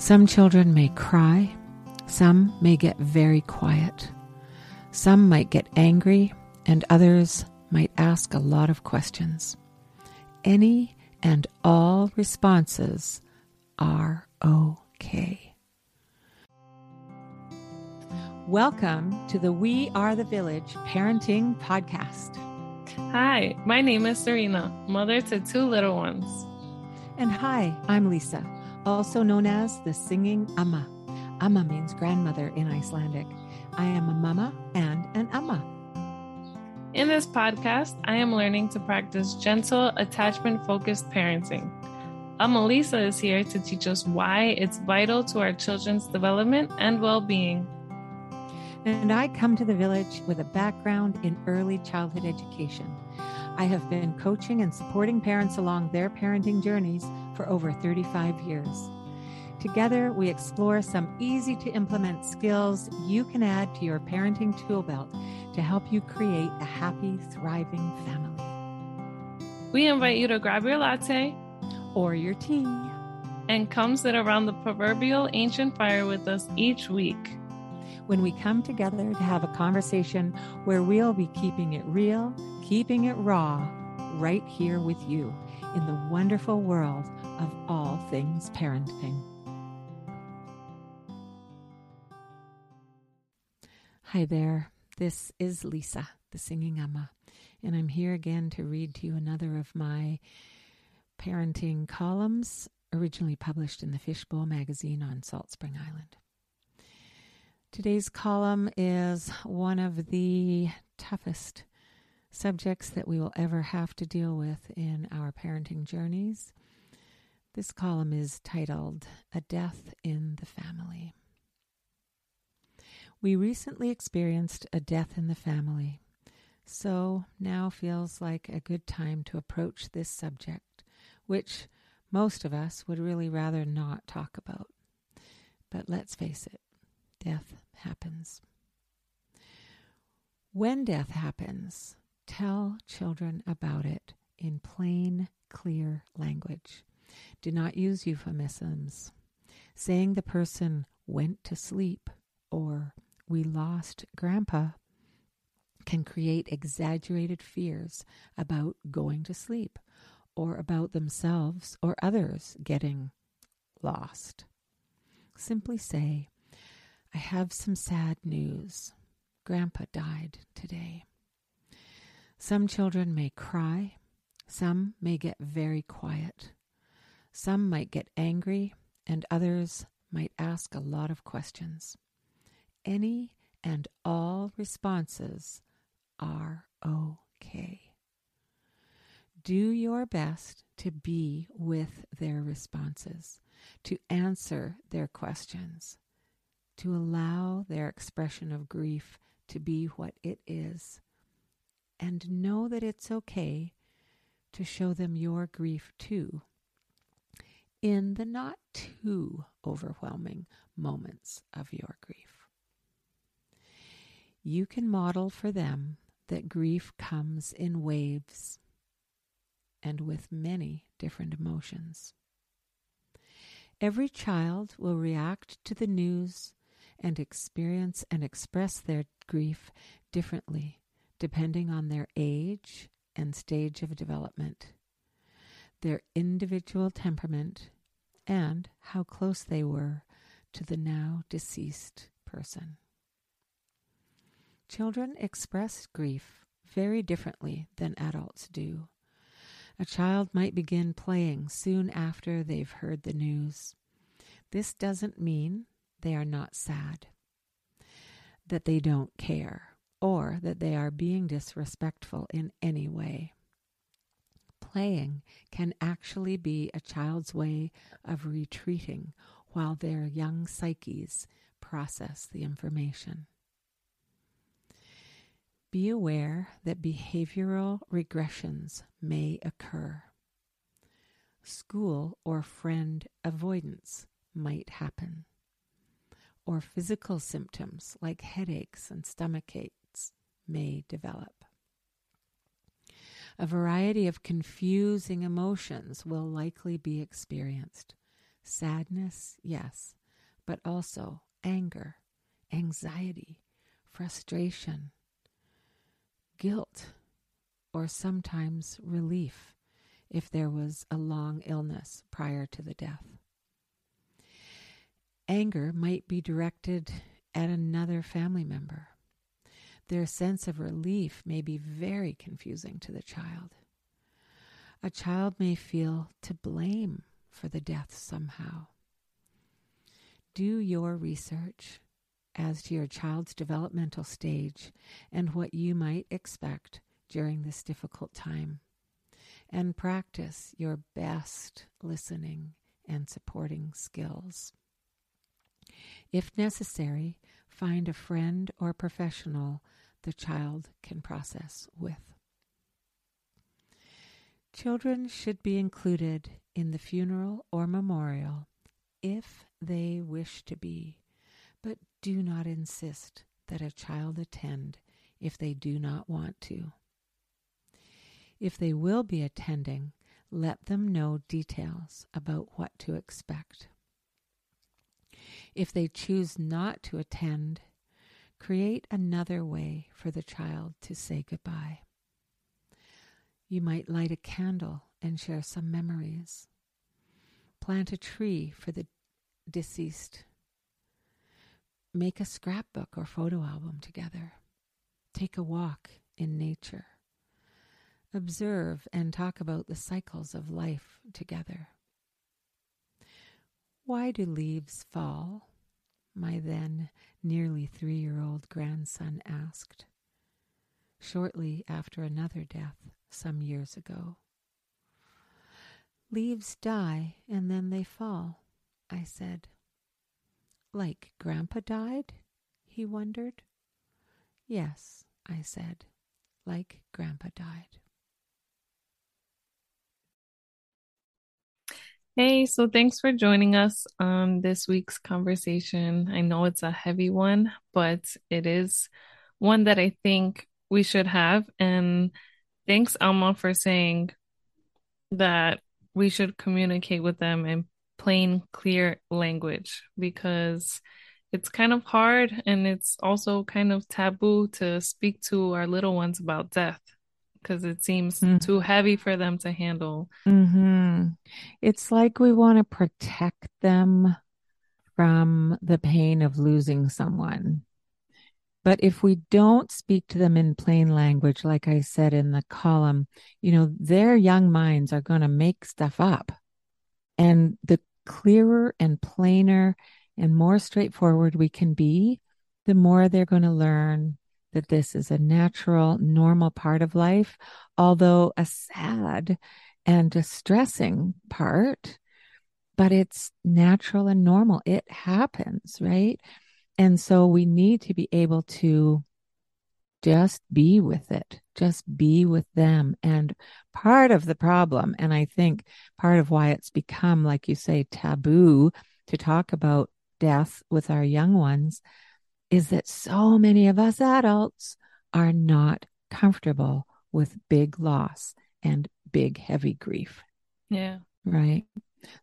Some children may cry, some may get very quiet, some might get angry, and others might ask a lot of questions. Any and all responses are okay. Welcome to the We Are the Village Parenting Podcast. Hi, my name is Serena, mother to two little ones. And hi, I'm Lisa also known as the singing Amma. Amma means grandmother in Icelandic. I am a mama and an Amma. In this podcast, I am learning to practice gentle, attachment focused parenting. Amma Lisa is here to teach us why it's vital to our children's development and well being. And I come to the village with a background in early childhood education. I have been coaching and supporting parents along their parenting journeys for over 35 years. Together, we explore some easy to implement skills you can add to your parenting tool belt to help you create a happy, thriving family. We invite you to grab your latte or your tea and come sit around the proverbial ancient fire with us each week. When we come together to have a conversation where we'll be keeping it real, keeping it raw, right here with you in the wonderful world of all things parenting. Hi there, this is Lisa, the singing Amma, and I'm here again to read to you another of my parenting columns, originally published in the Fishbowl magazine on Salt Spring Island. Today's column is one of the toughest subjects that we will ever have to deal with in our parenting journeys. This column is titled A Death in the Family. We recently experienced a death in the family, so now feels like a good time to approach this subject, which most of us would really rather not talk about. But let's face it, death happens. When death happens, tell children about it in plain, clear language. Do not use euphemisms. Saying the person went to sleep or we lost grandpa can create exaggerated fears about going to sleep or about themselves or others getting lost. Simply say, I have some sad news. Grandpa died today. Some children may cry, some may get very quiet, some might get angry, and others might ask a lot of questions. Any and all responses are okay. Do your best to be with their responses, to answer their questions, to allow their expression of grief to be what it is, and know that it's okay to show them your grief too in the not too overwhelming moments of your grief. You can model for them that grief comes in waves and with many different emotions. Every child will react to the news and experience and express their grief differently depending on their age and stage of development, their individual temperament, and how close they were to the now deceased person. Children express grief very differently than adults do. A child might begin playing soon after they've heard the news. This doesn't mean they are not sad, that they don't care, or that they are being disrespectful in any way. Playing can actually be a child's way of retreating while their young psyches process the information. Be aware that behavioral regressions may occur. School or friend avoidance might happen or physical symptoms like headaches and stomach aches may develop. A variety of confusing emotions will likely be experienced, Sadness, yes, but also anger, anxiety, frustration, guilt, or sometimes relief if there was a long illness prior to the death. Anger might be directed at another family member. Their sense of relief may be very confusing to the child. A child may feel to blame for the death somehow. Do your research as to your child's developmental stage and what you might expect during this difficult time. And practice your best listening and supporting skills. If necessary, find a friend or professional the child can process with. Children should be included in the funeral or memorial if they wish to be, but do not insist that a child attend if they do not want to. If they will be attending, let them know details about what to expect. If they choose not to attend, create another way for the child to say goodbye. You might light a candle and share some memories. Plant a tree for the deceased. Make a scrapbook or photo album together. Take a walk in nature. Observe and talk about the cycles of life together. Why do leaves fall? My then nearly three year old grandson asked, shortly after another death some years ago. Leaves die and then they fall, I said. Like Grandpa died? he wondered. Yes, I said, like Grandpa died. Hey, so thanks for joining us on this week's conversation. I know it's a heavy one, but it is one that I think we should have. And thanks, Amma, for saying that we should communicate with them in plain, clear language because it's kind of hard and it's also kind of taboo to speak to our little ones about death because it seems mm. too heavy for them to handle. Mm-hmm. It's like we want to protect them from the pain of losing someone. But if we don't speak to them in plain language, like I said in the column, you know, their young minds are going to make stuff up. And the clearer and plainer and more straightforward we can be, the more they're going to learn that this is a natural, normal part of life, although a sad and distressing part, but it's natural and normal. It happens, right? And so we need to be able to just be with it, just be with them. And part of the problem, and I think part of why it's become, like you say, taboo to talk about death with our young ones is that so many of us adults are not comfortable with big loss and big, heavy grief. Yeah. Right.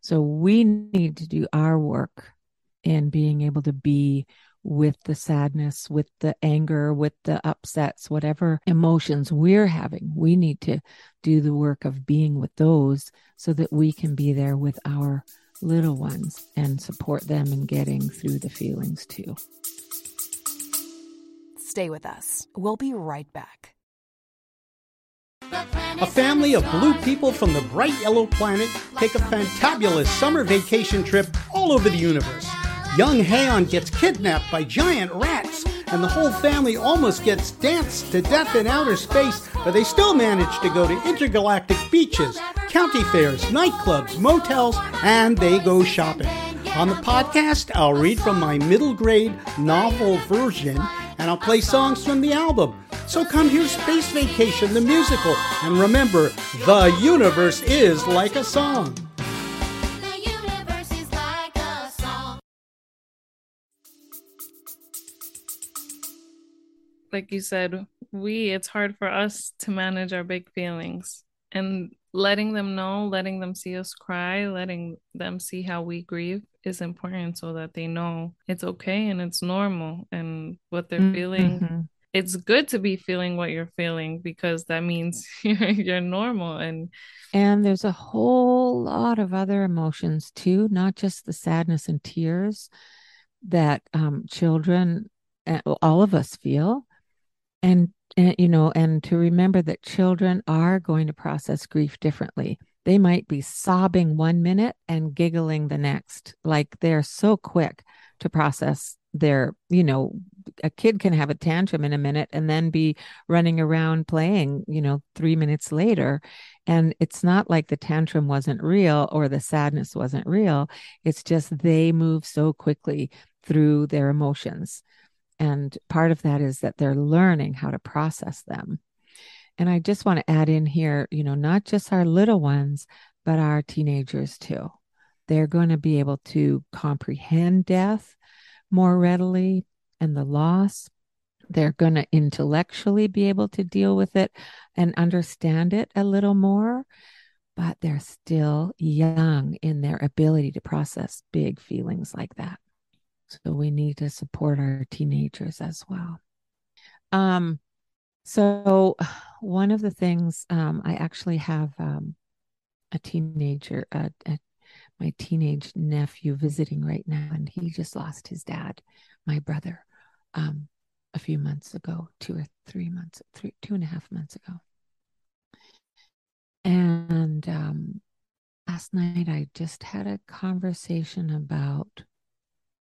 So we need to do our work in being able to be with the sadness, with the anger, with the upsets, whatever emotions we're having. We need to do the work of being with those so that we can be there with our little ones and support them in getting through the feelings too. Stay with us. We'll be right back. A family of blue people from the bright yellow planet take a fantabulous summer vacation trip all over the universe. Young Haon gets kidnapped by giant rats, and the whole family almost gets danced to death in outer space, but they still manage to go to intergalactic beaches, county fairs, nightclubs, motels, and they go shopping. On the podcast, I'll read from my middle grade novel version and I'll play songs from the album. So come hear Space Vacation, the musical, and remember, the universe is like a song. Like you said, we, it's hard for us to manage our big feelings. And letting them know, letting them see us cry, letting them see how we grieve is important so that they know it's okay and it's normal and what they're mm-hmm. feeling. It's good to be feeling what you're feeling because that means you're, you're normal and and there's a whole lot of other emotions too, not just the sadness and tears that um, children, eh, all of us feel, and and, you know, and to remember that children are going to process grief differently. They might be sobbing one minute and giggling the next. Like they're so quick to process their, you know, a kid can have a tantrum in a minute and then be running around playing, you know, three minutes later. And it's not like the tantrum wasn't real or the sadness wasn't real. It's just they move so quickly through their emotions. And part of that is that they're learning how to process them. And I just want to add in here, you know, not just our little ones, but our teenagers too. They're going to be able to comprehend death more readily and the loss. They're going to intellectually be able to deal with it and understand it a little more, but they're still young in their ability to process big feelings like that. So we need to support our teenagers as well. Um, so one of the things um, I actually have um, a teenager, uh, a, my teenage nephew visiting right now, and he just lost his dad, my brother, um, a few months ago, two or three months, three, two and a half months ago. And um, last night I just had a conversation about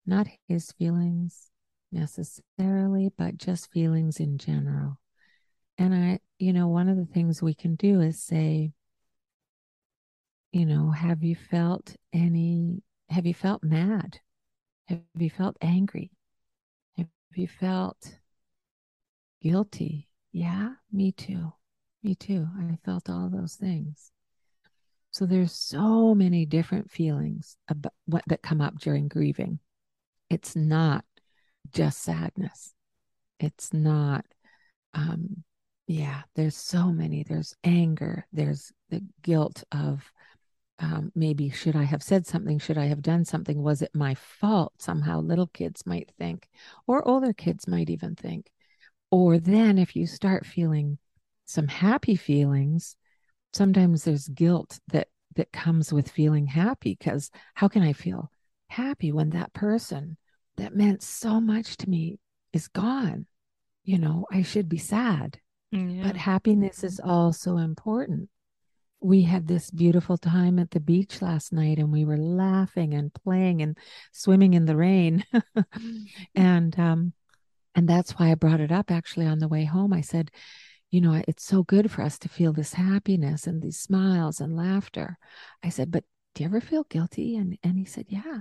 not his feelings necessarily, but just feelings in general. And I, you know, one of the things we can do is say, you know, have you felt any, have you felt mad? Have you felt angry? Have you felt guilty? Yeah, me too. Me too. I felt all those things. So there's so many different feelings about what that come up during grieving it's not just sadness. It's not, um, yeah, there's so many. There's anger, there's the guilt of um, maybe should I have said something? Should I have done something? Was it my fault? Somehow little kids might think, or older kids might even think. Or then if you start feeling some happy feelings, sometimes there's guilt that that comes with feeling happy because how can I feel happy when that person that meant so much to me is gone. You know, I should be sad, yeah. but happiness is also important. We had this beautiful time at the beach last night and we were laughing and playing and swimming in the rain. and um and that's why I brought it up actually on the way home. I said, you know, it's so good for us to feel this happiness and these smiles and laughter. I said, but do you ever feel guilty? And and he said, yeah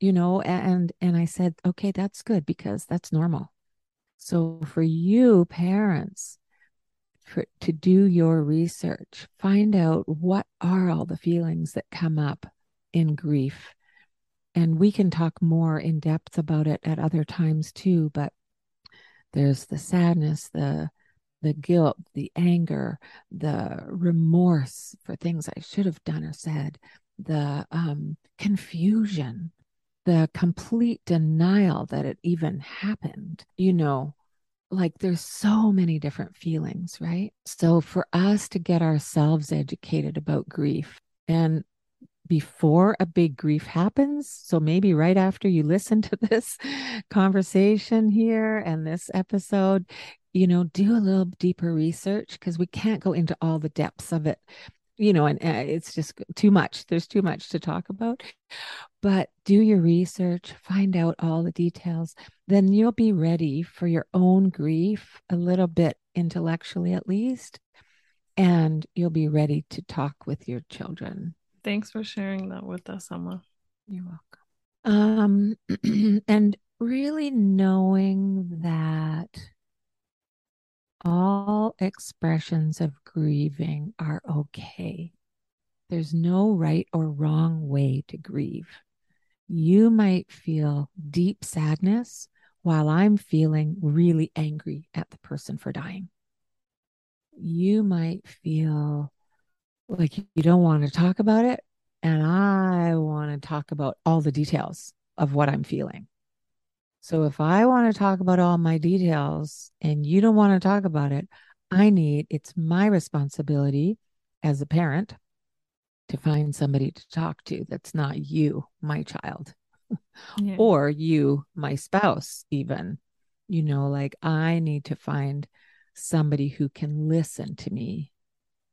you know and and i said okay that's good because that's normal. So for you parents for to do your research find out what are all the feelings that come up in grief. And we can talk more in depth about it at other times too but there's the sadness the the guilt the anger the remorse for things i should have done or said the um, confusion the complete denial that it even happened, you know, like there's so many different feelings, right? So for us to get ourselves educated about grief and before a big grief happens, so maybe right after you listen to this conversation here and this episode, you know, do a little deeper research because we can't go into all the depths of it you know, and uh, it's just too much. There's too much to talk about. But do your research, find out all the details. Then you'll be ready for your own grief a little bit intellectually, at least. And you'll be ready to talk with your children. Thanks for sharing that with us, Amma. You're welcome. Um, and really knowing that all expressions of grieving are okay. There's no right or wrong way to grieve. You might feel deep sadness while I'm feeling really angry at the person for dying. You might feel like you don't want to talk about it and I want to talk about all the details of what I'm feeling. So if I want to talk about all my details and you don't want to talk about it, I need it's my responsibility as a parent to find somebody to talk to that's not you, my child, yeah. or you, my spouse, even. You know, like I need to find somebody who can listen to me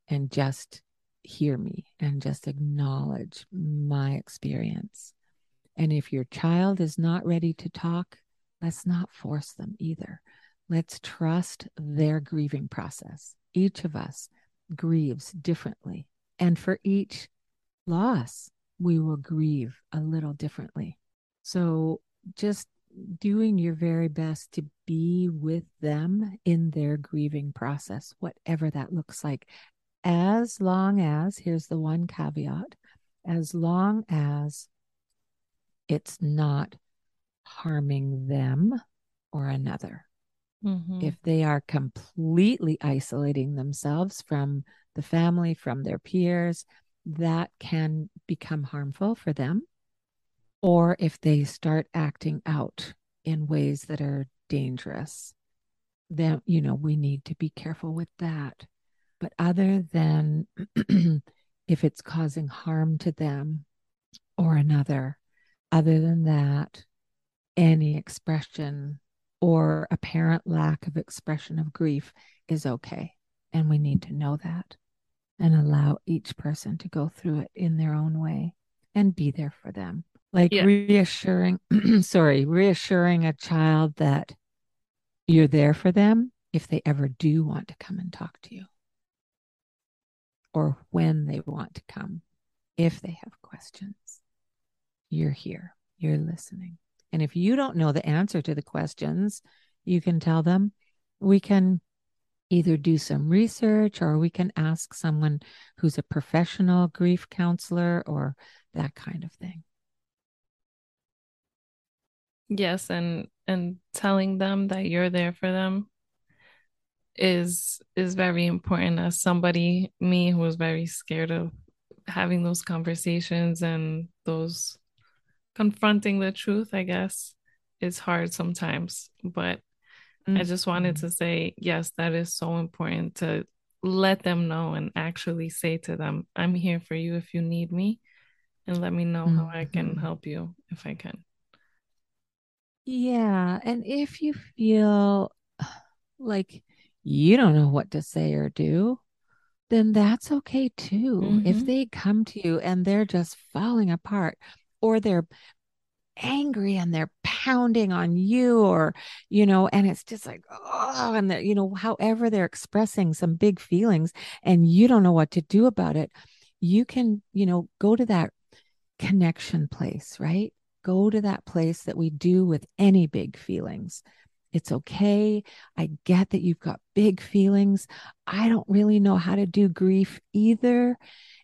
and just hear me and just acknowledge my experience. And if your child is not ready to talk, let's not force them either. Let's trust their grieving process. Each of us grieves differently. And for each loss, we will grieve a little differently. So just doing your very best to be with them in their grieving process, whatever that looks like, as long as, here's the one caveat, as long as it's not harming them or another. Mm-hmm. If they are completely isolating themselves from the family, from their peers, that can become harmful for them. Or if they start acting out in ways that are dangerous, then, you know, we need to be careful with that. But other than if it's causing harm to them or another, other than that, any expression or apparent lack of expression of grief is okay. And we need to know that and allow each person to go through it in their own way and be there for them. Like yeah. reassuring, sorry, reassuring a child that you're there for them if they ever do want to come and talk to you or when they want to come, if they have questions. You're here, you're listening. And if you don't know the answer to the questions, you can tell them. We can either do some research or we can ask someone who's a professional grief counselor or that kind of thing. Yes, and and telling them that you're there for them is is very important as somebody me who was very scared of having those conversations and those confronting the truth i guess is hard sometimes but mm-hmm. i just wanted to say yes that is so important to let them know and actually say to them i'm here for you if you need me and let me know mm-hmm. how i can mm-hmm. help you if i can yeah and if you feel like you don't know what to say or do, then that's okay too. Mm-hmm. If they come to you and they're just falling apart or they're angry and they're pounding on you or you know and it's just like oh and you know however they're expressing some big feelings and you don't know what to do about it you can you know go to that connection place right go to that place that we do with any big feelings it's okay. I get that you've got big feelings. I don't really know how to do grief either.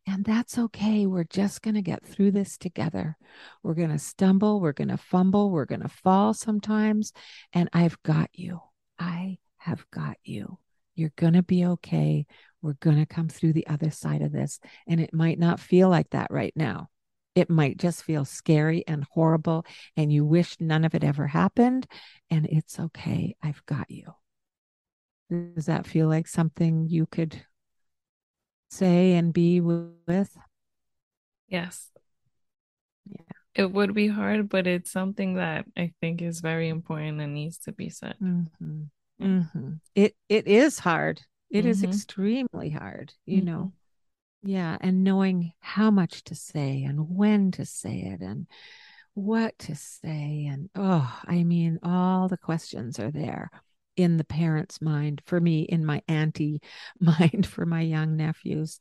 And that's okay. We're just going to get through this together. We're going to stumble. We're going to fumble. We're going to fall sometimes. And I've got you. I have got you. You're going to be okay. We're going to come through the other side of this. And it might not feel like that right now. It might just feel scary and horrible, and you wish none of it ever happened. And it's okay. I've got you. Does that feel like something you could say and be with? Yes. Yeah. It would be hard, but it's something that I think is very important and needs to be said. Mm-hmm. Mm-hmm. It it is hard. It mm-hmm. is extremely hard, you know. Mm-hmm. Yeah. And knowing how much to say and when to say it and what to say. And oh, I mean, all the questions are there in the parent's mind for me in my auntie mind for my young nephews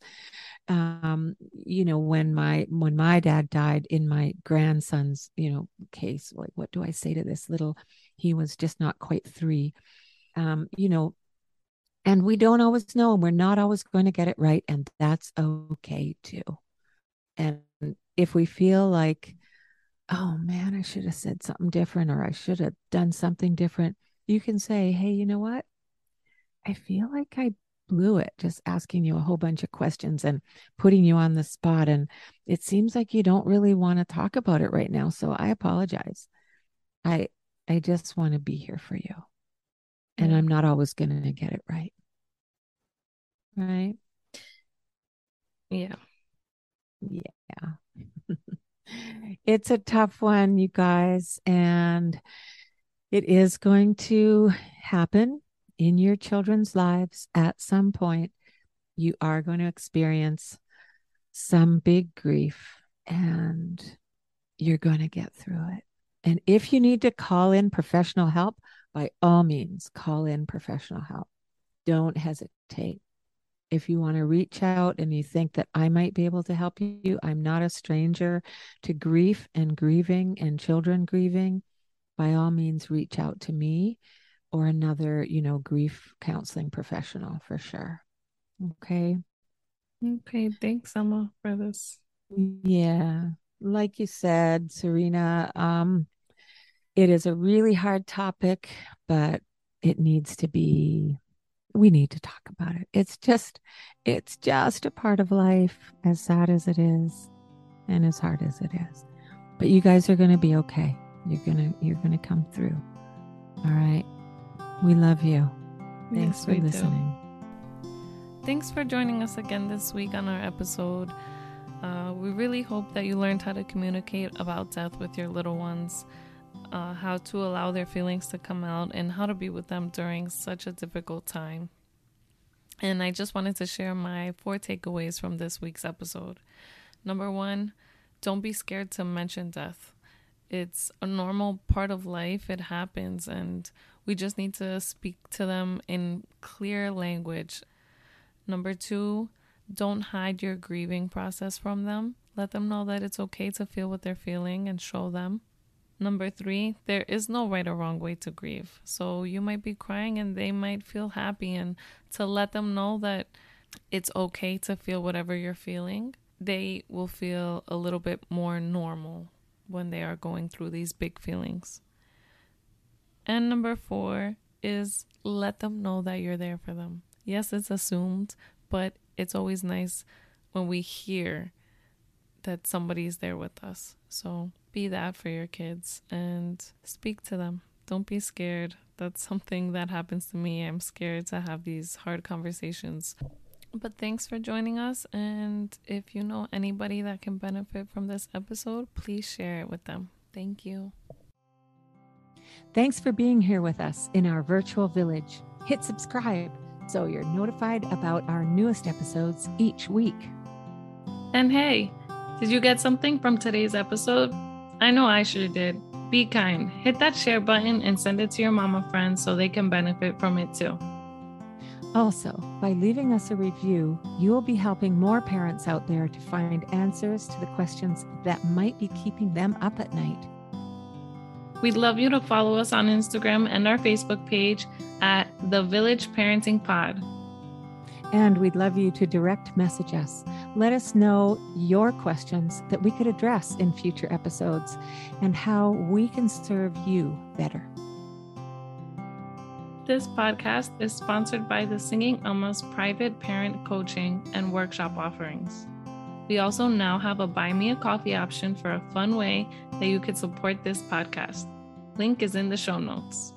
um you know when my when my dad died in my grandson's you know case like what do i say to this little he was just not quite 3 um you know and we don't always know, and we're not always going to get it right. And that's okay too. And if we feel like, oh man, I should have said something different or I should have done something different, you can say, hey, you know what? I feel like I blew it just asking you a whole bunch of questions and putting you on the spot. And it seems like you don't really want to talk about it right now. So I apologize. I I just want to be here for you. And I'm not always going to get it right. Right? Yeah. Yeah. it's a tough one, you guys. And it is going to happen in your children's lives at some point. You are going to experience some big grief and you're going to get through it. And if you need to call in professional help, by all means, call in professional help. Don't hesitate. If you want to reach out and you think that I might be able to help you, I'm not a stranger to grief and grieving and children grieving. By all means, reach out to me or another, you know, grief counseling professional for sure. Okay. Okay. Thanks, Amma, for this. Yeah. Like you said, Serena, um, it is a really hard topic, but it needs to be we need to talk about it. It's just it's just a part of life, as sad as it is and as hard as it is. But you guys are going to be okay. You're to you're to come through. All right. We love you. Thanks yes, for listening. Do. Thanks for joining us again this week on our episode. Uh, we really hope that you learned how to communicate about death with your little ones, uh, how to allow their feelings to come out, and how to be with them during such a difficult time. And I just wanted to share my four takeaways from this week's episode. Number one, don't be scared to mention death. It's a normal part of life, it happens, and we just need to speak to them in clear language. Number two, don't hide your grieving process from them. Let them know that it's okay to feel what they're feeling and show them. Number three, there is no right or wrong way to grieve. So you might be crying and they might feel happy, and to let them know that it's okay to feel whatever you're feeling, they will feel a little bit more normal when they are going through these big feelings. And number four is let them know that you're there for them. Yes, it's assumed, but it's always nice when we hear that somebody's there with us. So be that for your kids and speak to them. Don't be scared. That's something that happens to me. I'm scared to have these hard conversations. But thanks for joining us. And if you know anybody that can benefit from this episode, please share it with them. Thank you. Thanks for being here with us in our virtual village. Hit subscribe so you're notified about our newest episodes each week. And hey, did you get something from today's episode? I know I sure did. Be kind. Hit that share button and send it to your mama friends so they can benefit from it too. Also, by leaving us a review, you will be helping more parents out there to find answers to the questions that might be keeping them up at night. We'd love you to follow us on Instagram and our Facebook page at The Village Parenting Pod. And we'd love you to direct message us. Let us know your questions that we could address in future episodes and how we can serve you better. This podcast is sponsored by the Singing Amma's private parent coaching and workshop offerings. We also now have a buy me a coffee option for a fun way that you could support this podcast. Link is in the show notes.